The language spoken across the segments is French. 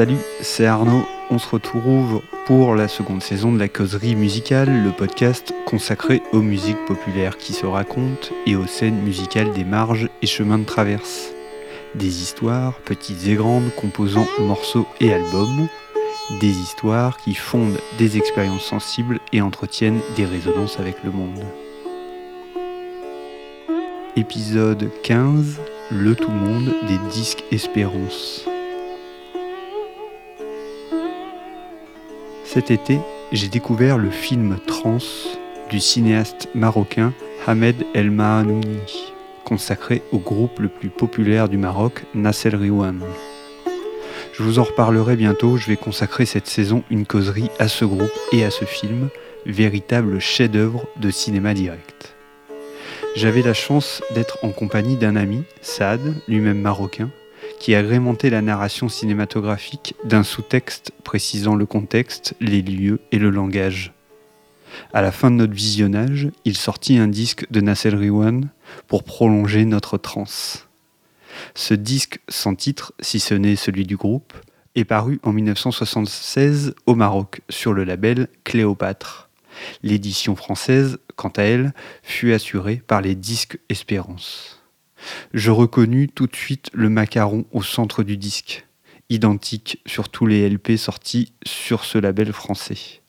Salut, c'est Arnaud. On se retrouve pour la seconde saison de la causerie musicale, le podcast consacré aux musiques populaires qui se racontent et aux scènes musicales des marges et chemins de traverse. Des histoires, petites et grandes, composant morceaux et albums. Des histoires qui fondent des expériences sensibles et entretiennent des résonances avec le monde. Épisode 15 Le tout monde des disques Espérance. Cet été, j'ai découvert le film Trans du cinéaste marocain Hamed El Mahanouni, consacré au groupe le plus populaire du Maroc, Nassel Riwan. Je vous en reparlerai bientôt, je vais consacrer cette saison une causerie à ce groupe et à ce film, véritable chef-d'œuvre de cinéma direct. J'avais la chance d'être en compagnie d'un ami, Saad, lui-même marocain, qui agrémentait la narration cinématographique d'un sous-texte précisant le contexte, les lieux et le langage. À la fin de notre visionnage, il sortit un disque de Nassel Riwan pour prolonger notre transe. Ce disque sans titre, si ce n'est celui du groupe, est paru en 1976 au Maroc sur le label Cléopâtre. L'édition française, quant à elle, fut assurée par les disques Espérance. Je reconnus tout de suite le macaron au centre du disque, identique sur tous les LP sortis sur ce label français.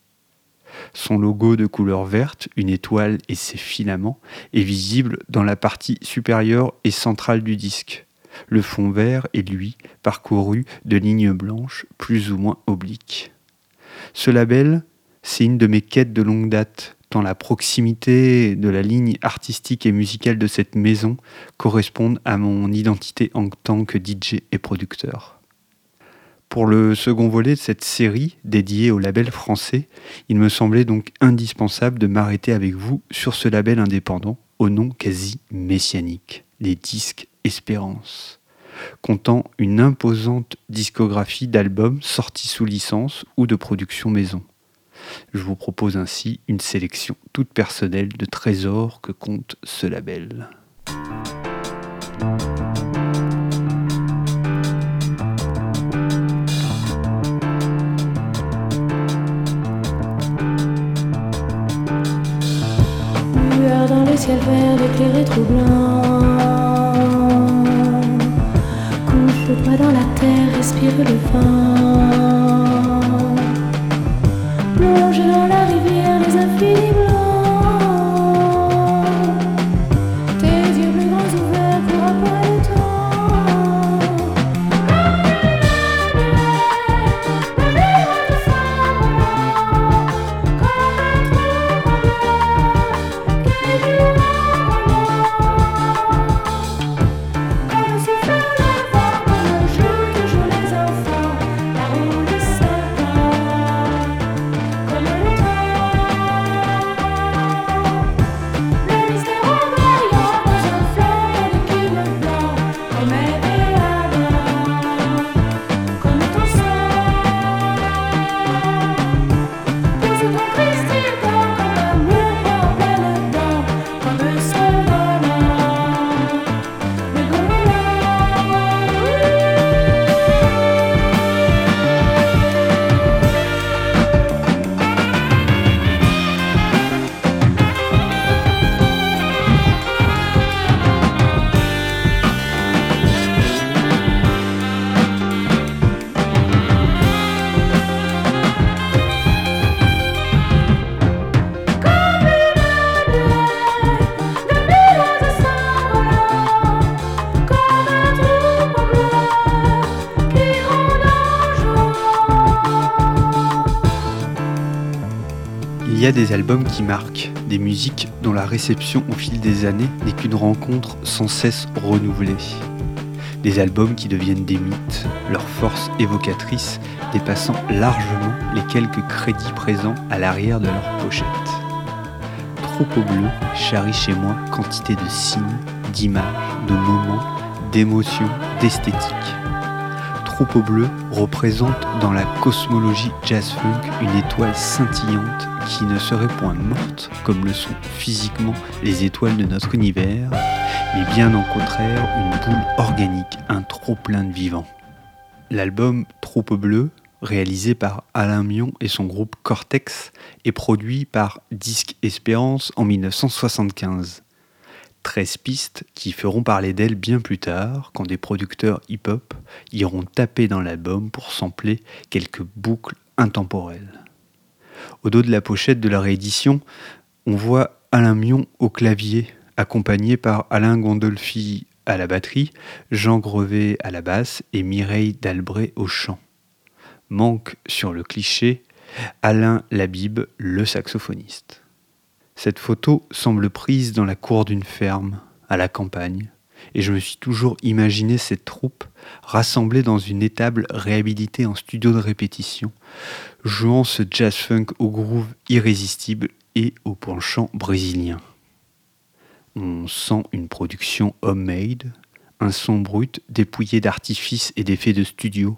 Son logo de couleur verte, une étoile et ses filaments, est visible dans la partie supérieure et centrale du disque. Le fond vert est, lui, parcouru de lignes blanches plus ou moins obliques. Ce label, c'est une de mes quêtes de longue date, la proximité de la ligne artistique et musicale de cette maison correspondent à mon identité en tant que DJ et producteur. Pour le second volet de cette série dédiée au label français, il me semblait donc indispensable de m'arrêter avec vous sur ce label indépendant au nom quasi messianique, les disques Espérance, comptant une imposante discographie d'albums sortis sous licence ou de production maison. Je vous propose ainsi une sélection toute personnelle de trésors que compte ce label. Dans le ciel vert éclairé troublant. Couche le poids dans la terre, respire le vent. Y a des albums qui marquent, des musiques dont la réception au fil des années n'est qu'une rencontre sans cesse renouvelée. Des albums qui deviennent des mythes, leur force évocatrice dépassant largement les quelques crédits présents à l'arrière de leur pochette. Troupeau bleu charrie chez moi quantité de signes, d'images, de moments, d'émotions, d'esthétique. Troupeau bleu représente dans la cosmologie jazz-funk une étoile scintillante qui ne serait point morte comme le sont physiquement les étoiles de notre univers, mais bien au contraire une boule organique, un trop plein de vivant. L'album Troupe Bleue, réalisé par Alain Mion et son groupe Cortex, est produit par Disque Espérance en 1975. 13 pistes qui feront parler d'elle bien plus tard, quand des producteurs hip-hop iront taper dans l'album pour sampler quelques boucles intemporelles. Au dos de la pochette de la réédition, on voit Alain Mion au clavier, accompagné par Alain Gondolfi à la batterie, Jean Grevet à la basse et Mireille Dalbré au chant. Manque sur le cliché Alain Labib, le saxophoniste. Cette photo semble prise dans la cour d'une ferme, à la campagne, et je me suis toujours imaginé cette troupe rassemblée dans une étable réhabilitée en studio de répétition, jouant ce jazz funk au groove irrésistible et au penchant brésilien. On sent une production homemade, un son brut dépouillé d'artifices et d'effets de studio.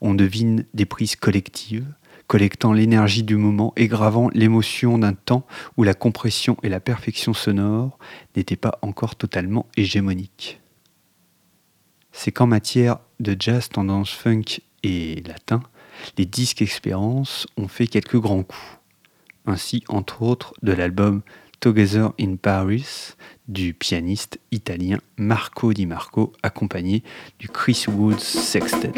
On devine des prises collectives, collectant l'énergie du moment et gravant l'émotion d'un temps où la compression et la perfection sonore n'étaient pas encore totalement hégémoniques. C'est qu'en matière de jazz tendance funk et latin, les disques expérience ont fait quelques grands coups. Ainsi, entre autres, de l'album Together in Paris du pianiste italien Marco Di Marco, accompagné du Chris Woods Sextet.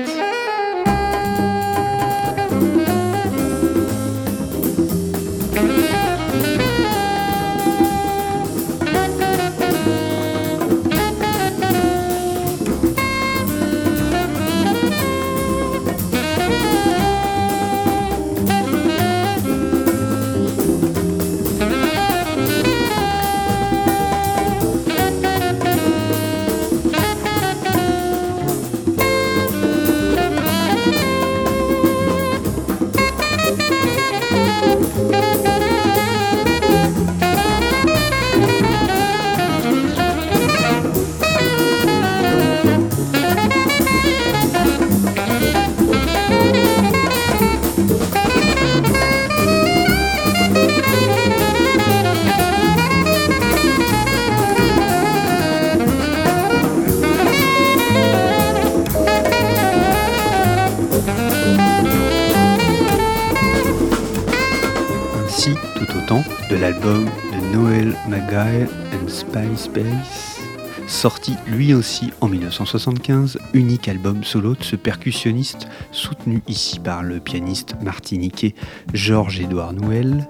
De Noel Maguire and Spice Bass, sorti lui aussi en 1975, unique album solo de ce percussionniste soutenu ici par le pianiste martiniquais Georges-Édouard Nouel,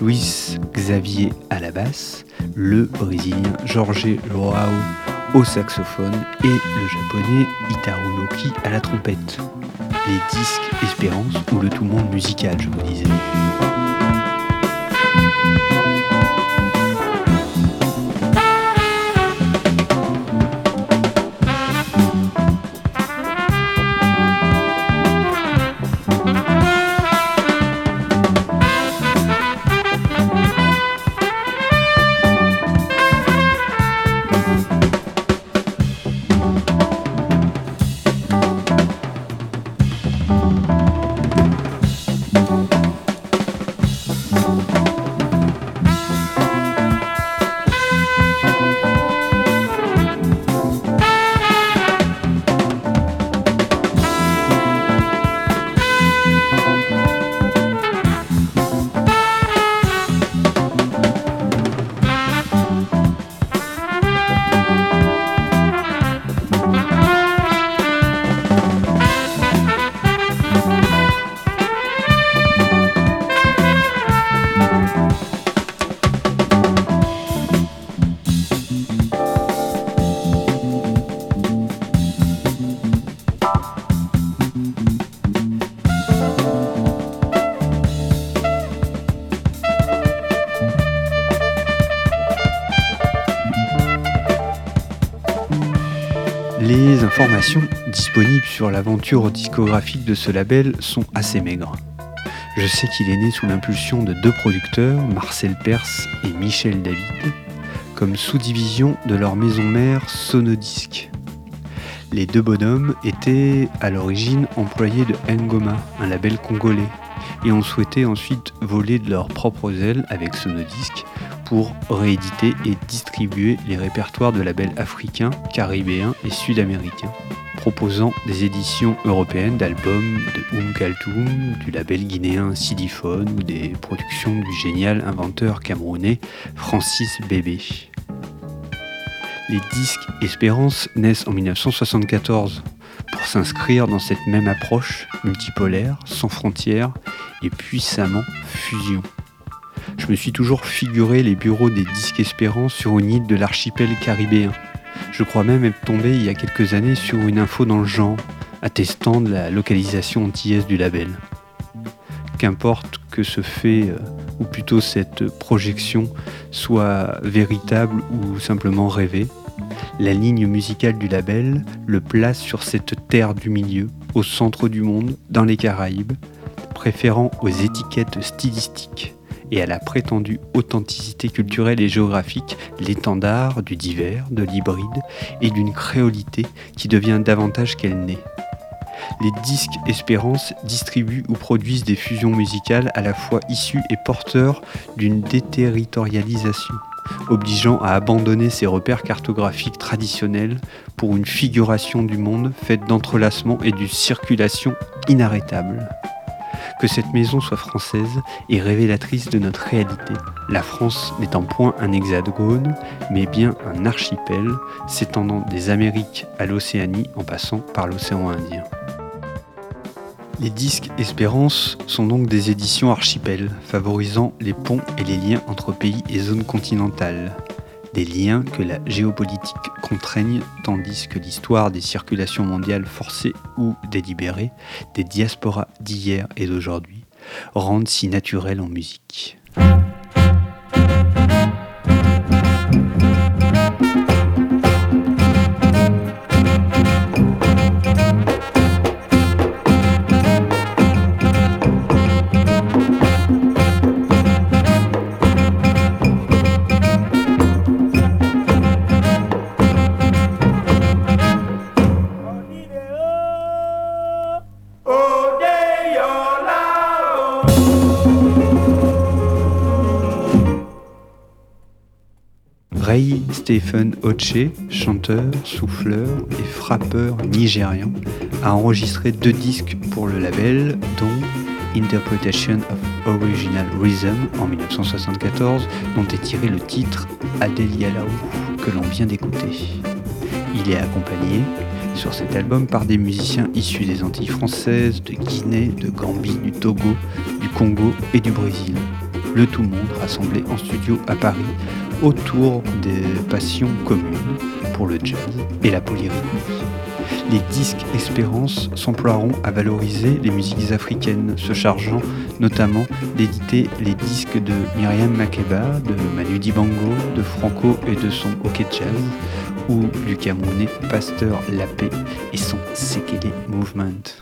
Luis Xavier à la basse, le brésilien Jorge Joao au saxophone et le japonais Itaru Noki à la trompette. Les disques Espérance ou le tout monde musical, je vous disais. Sur l'aventure discographique de ce label sont assez maigres. Je sais qu'il est né sous l'impulsion de deux producteurs, Marcel Perse et Michel David, comme sous-division de leur maison mère Sonodisc. Les deux bonhommes étaient à l'origine employés de Ngoma, un label congolais, et ont souhaité ensuite voler de leurs propres ailes avec Sonodisc pour rééditer et distribuer les répertoires de labels africains, caribéens et sud-américains, proposant des éditions européennes d'albums de Oum Kaltoum, du label guinéen Sidiphone ou des productions du génial inventeur camerounais Francis Bébé. Les disques Espérance naissent en 1974 pour s'inscrire dans cette même approche multipolaire, sans frontières et puissamment fusion. Je me suis toujours figuré les bureaux des disques Espérance sur une île de l'archipel caribéen. Je crois même être tombé il y a quelques années sur une info dans le genre, attestant de la localisation antillaise du label. Qu'importe que ce fait, euh, ou plutôt cette projection, soit véritable ou simplement rêvée, la ligne musicale du label le place sur cette terre du milieu, au centre du monde, dans les Caraïbes, préférant aux étiquettes stylistiques et à la prétendue authenticité culturelle et géographique l'étendard du divers, de l'hybride et d'une créolité qui devient davantage qu'elle n'est. Les disques Espérance distribuent ou produisent des fusions musicales à la fois issues et porteurs d'une déterritorialisation, obligeant à abandonner ses repères cartographiques traditionnels pour une figuration du monde faite d'entrelacements et de circulation inarrêtable. Que cette maison soit française est révélatrice de notre réalité. La France n'étant point un hexagone, mais bien un archipel s'étendant des Amériques à l'Océanie en passant par l'océan Indien. Les disques Espérance sont donc des éditions archipel, favorisant les ponts et les liens entre pays et zones continentales. Des liens que la géopolitique contraigne, tandis que l'histoire des circulations mondiales forcées ou délibérées, des diasporas d'hier et d'aujourd'hui, rendent si naturelles en musique. Stephen Oche, chanteur, souffleur et frappeur nigérian, a enregistré deux disques pour le label, dont Interpretation of Original Rhythm en 1974, dont est tiré le titre Adelialaou que l'on vient d'écouter. Il est accompagné sur cet album par des musiciens issus des Antilles françaises, de Guinée, de Gambie, du Togo, du Congo et du Brésil. Le tout monde rassemblé en studio à Paris autour des passions communes pour le jazz et la polyrythmie. Les disques Espérance s'emploieront à valoriser les musiques africaines, se chargeant notamment d'éditer les disques de Myriam Makeba, de Manu Dibango, de Franco et de son OK Jazz, ou du Camerounais Pasteur Lapé et son Sekele Movement.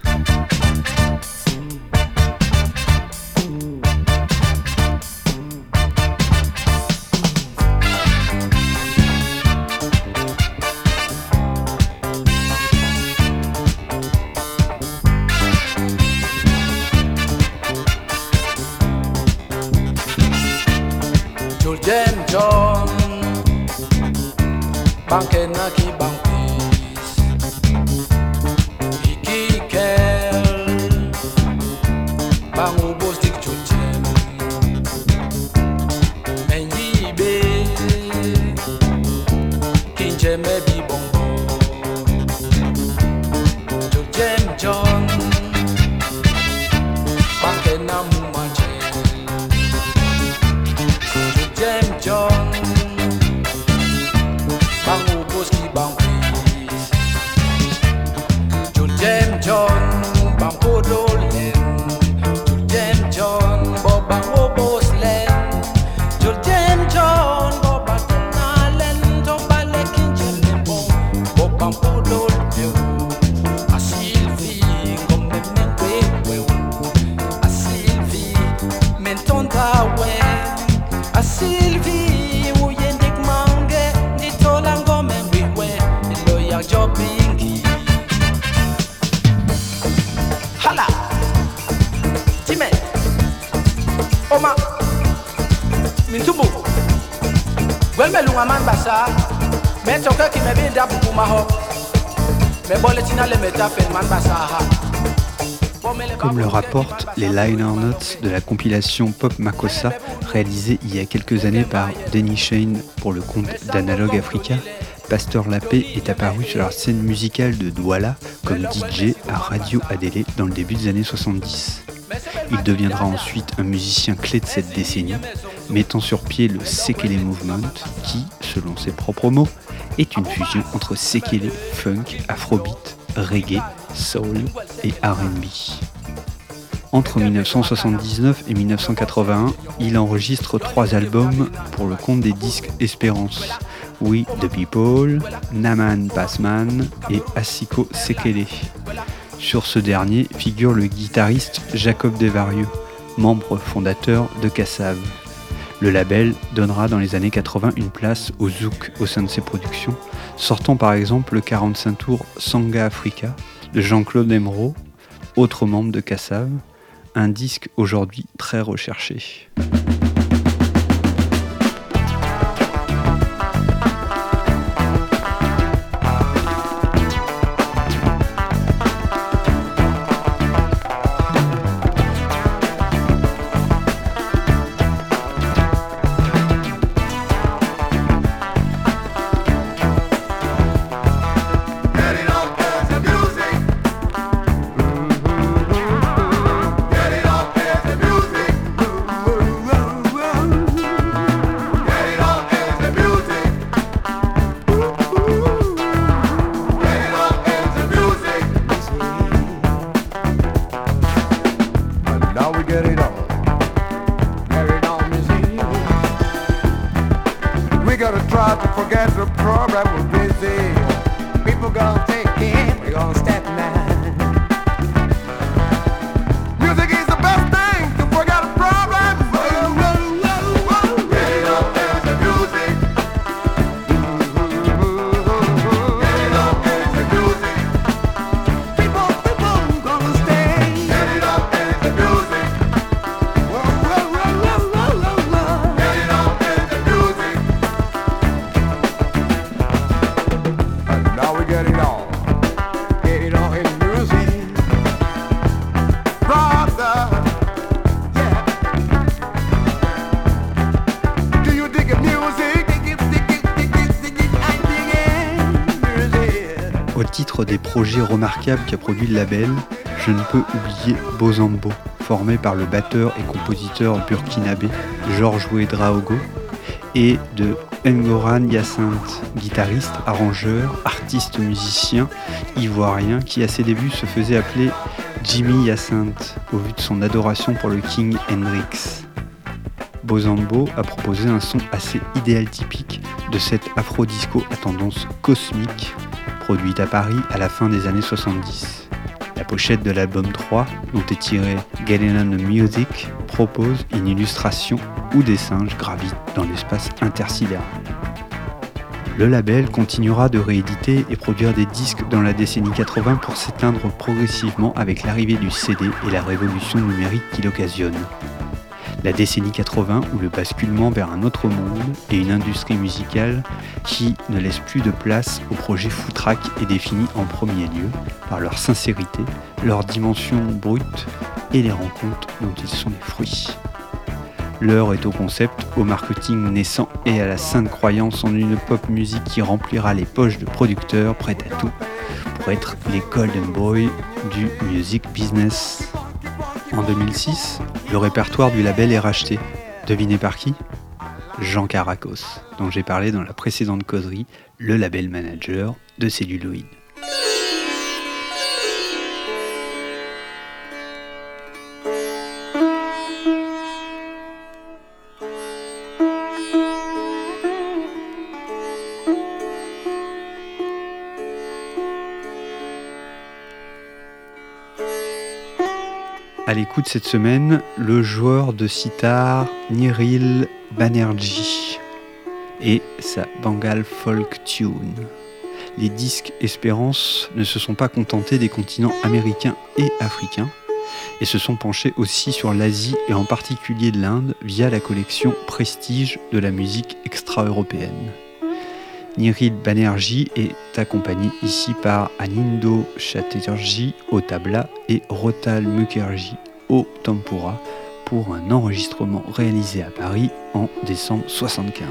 Les liner notes de la compilation Pop Makossa réalisée il y a quelques années par Denny Shane pour le compte d'Analog Africa, Pasteur Lapé est apparu sur la scène musicale de Douala comme DJ à Radio Adélé dans le début des années 70. Il deviendra ensuite un musicien clé de cette décennie, mettant sur pied le Sekele Movement qui, selon ses propres mots, est une fusion entre Sekele, funk, afrobeat, reggae, soul et RB. Entre 1979 et 1981, il enregistre trois albums pour le compte des disques Espérance, We the People, Naman Passman et Asiko Sekele. Sur ce dernier figure le guitariste Jacob Desvarieux, membre fondateur de Kassav. Le label donnera dans les années 80 une place au zouk au sein de ses productions, sortant par exemple le 45 tours Sanga Africa de Jean-Claude Emeraude, autre membre de Kassav, un disque aujourd'hui très recherché. Projets remarquables qu'a produit le label, je ne peux oublier Bozambo, formé par le batteur et compositeur burkinabé Georges Ouedraogo, et de Ngoran Hyacinthe, guitariste, arrangeur, artiste musicien ivoirien qui à ses débuts se faisait appeler Jimmy Hyacinthe au vu de son adoration pour le King Hendrix. Bozambo a proposé un son assez idéal typique de cette afro-disco à tendance cosmique produite à Paris à la fin des années 70. La pochette de l'album 3, dont est tiré the Music, propose une illustration où des singes gravitent dans l'espace intersidéral. Le label continuera de rééditer et produire des disques dans la décennie 80 pour s'éteindre progressivement avec l'arrivée du CD et la révolution numérique qu'il occasionne. La décennie 80 où le basculement vers un autre monde et une industrie musicale qui ne laisse plus de place aux projets foutraques est définie en premier lieu par leur sincérité, leur dimension brute et les rencontres dont ils sont les fruits. L'heure est au concept, au marketing naissant et à la sainte croyance en une pop musique qui remplira les poches de producteurs prêts à tout pour être les Golden Boy du music business. En 2006, le répertoire du label est racheté. Devinez par qui? Jean Caracos, dont j'ai parlé dans la précédente causerie, le label manager de Celluloid. L'écoute cette semaine, le joueur de sitar Niril Banerjee et sa Bengal Folk Tune. Les disques Espérance ne se sont pas contentés des continents américains et africains et se sont penchés aussi sur l'Asie et en particulier l'Inde via la collection Prestige de la musique extra-européenne. Niril Banerjee est accompagné ici par Anindo Chatterjee au tabla et Rotal Mukherjee au tempura pour un enregistrement réalisé à Paris en décembre 75.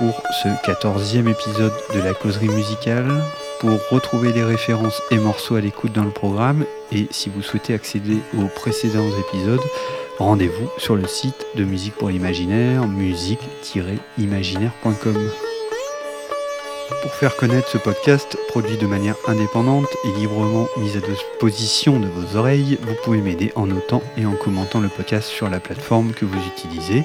Pour ce 14e épisode de la causerie musicale. Pour retrouver les références et morceaux à l'écoute dans le programme, et si vous souhaitez accéder aux précédents épisodes, rendez-vous sur le site de Musique pour l'Imaginaire, musique-imaginaire.com. Pour faire connaître ce podcast, produit de manière indépendante et librement mis à disposition de vos oreilles, vous pouvez m'aider en notant et en commentant le podcast sur la plateforme que vous utilisez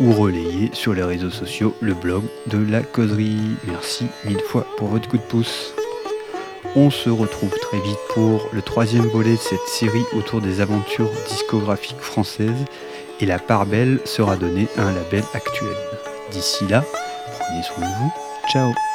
ou relayer sur les réseaux sociaux le blog de la causerie. Merci mille fois pour votre coup de pouce. On se retrouve très vite pour le troisième volet de cette série autour des aventures discographiques françaises et la part belle sera donnée à un label actuel. D'ici là, prenez soin de vous. Ciao